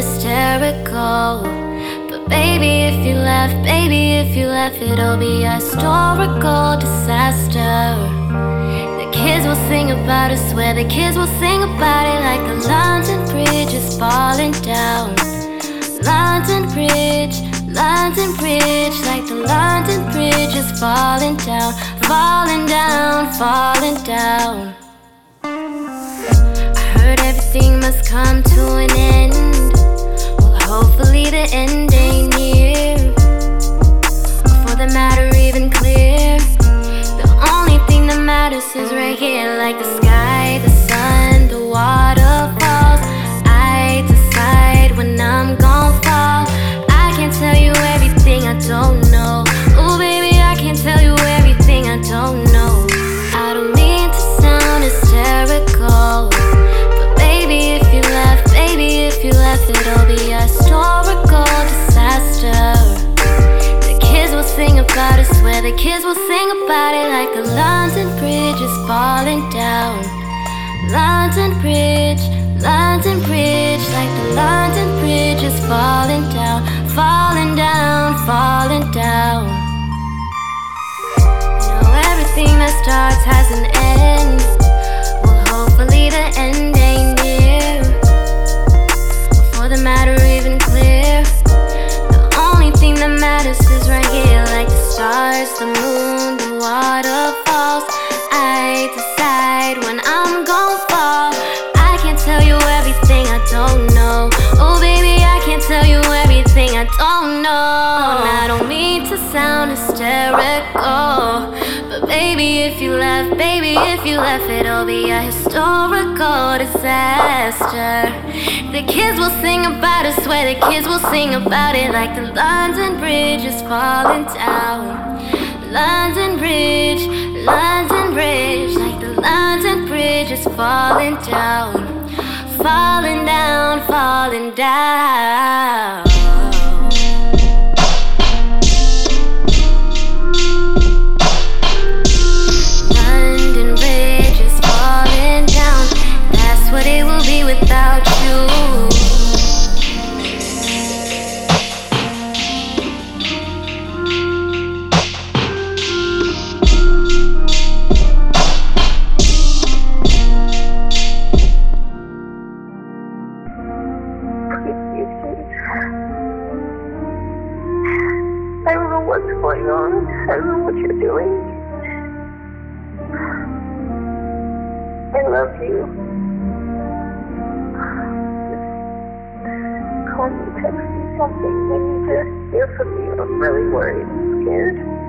hysterical. But baby, if you left, baby, if you left, it'll be a historical disaster. The kids will sing about it, swear the kids will sing about it like the London Bridge is falling down. London Bridge, London Bridge, like the London Bridge is falling down, falling down, falling down. Heard everything must come to an end. Well, hopefully the end ain't near. For the matter even clear. The only thing that matters is right here, like the sky, about the kids will sing about it like the London Bridge is falling down. London Bridge, London Bridge, like the London Bridge is falling down, falling down, falling down. You know everything that starts has an end. Well, hopefully the end ain't near. For the matter stars, the moon, the waterfalls. I decide when I'm gon' fall. I can't tell you everything I don't know. Oh, baby, I can't tell you everything I don't know. And I don't mean to sound hysterical. But baby, if you left, baby, if you left, it'll be a historical disaster. The kids will sing about it, swear the kids will sing about it like the London Bridge is falling down. London Bridge, London Bridge, like the London Bridge is falling down. Falling down, falling down. Going on. Know what you're doing. I love you. Call me, text me something. I need to hear from you. I'm really worried and scared.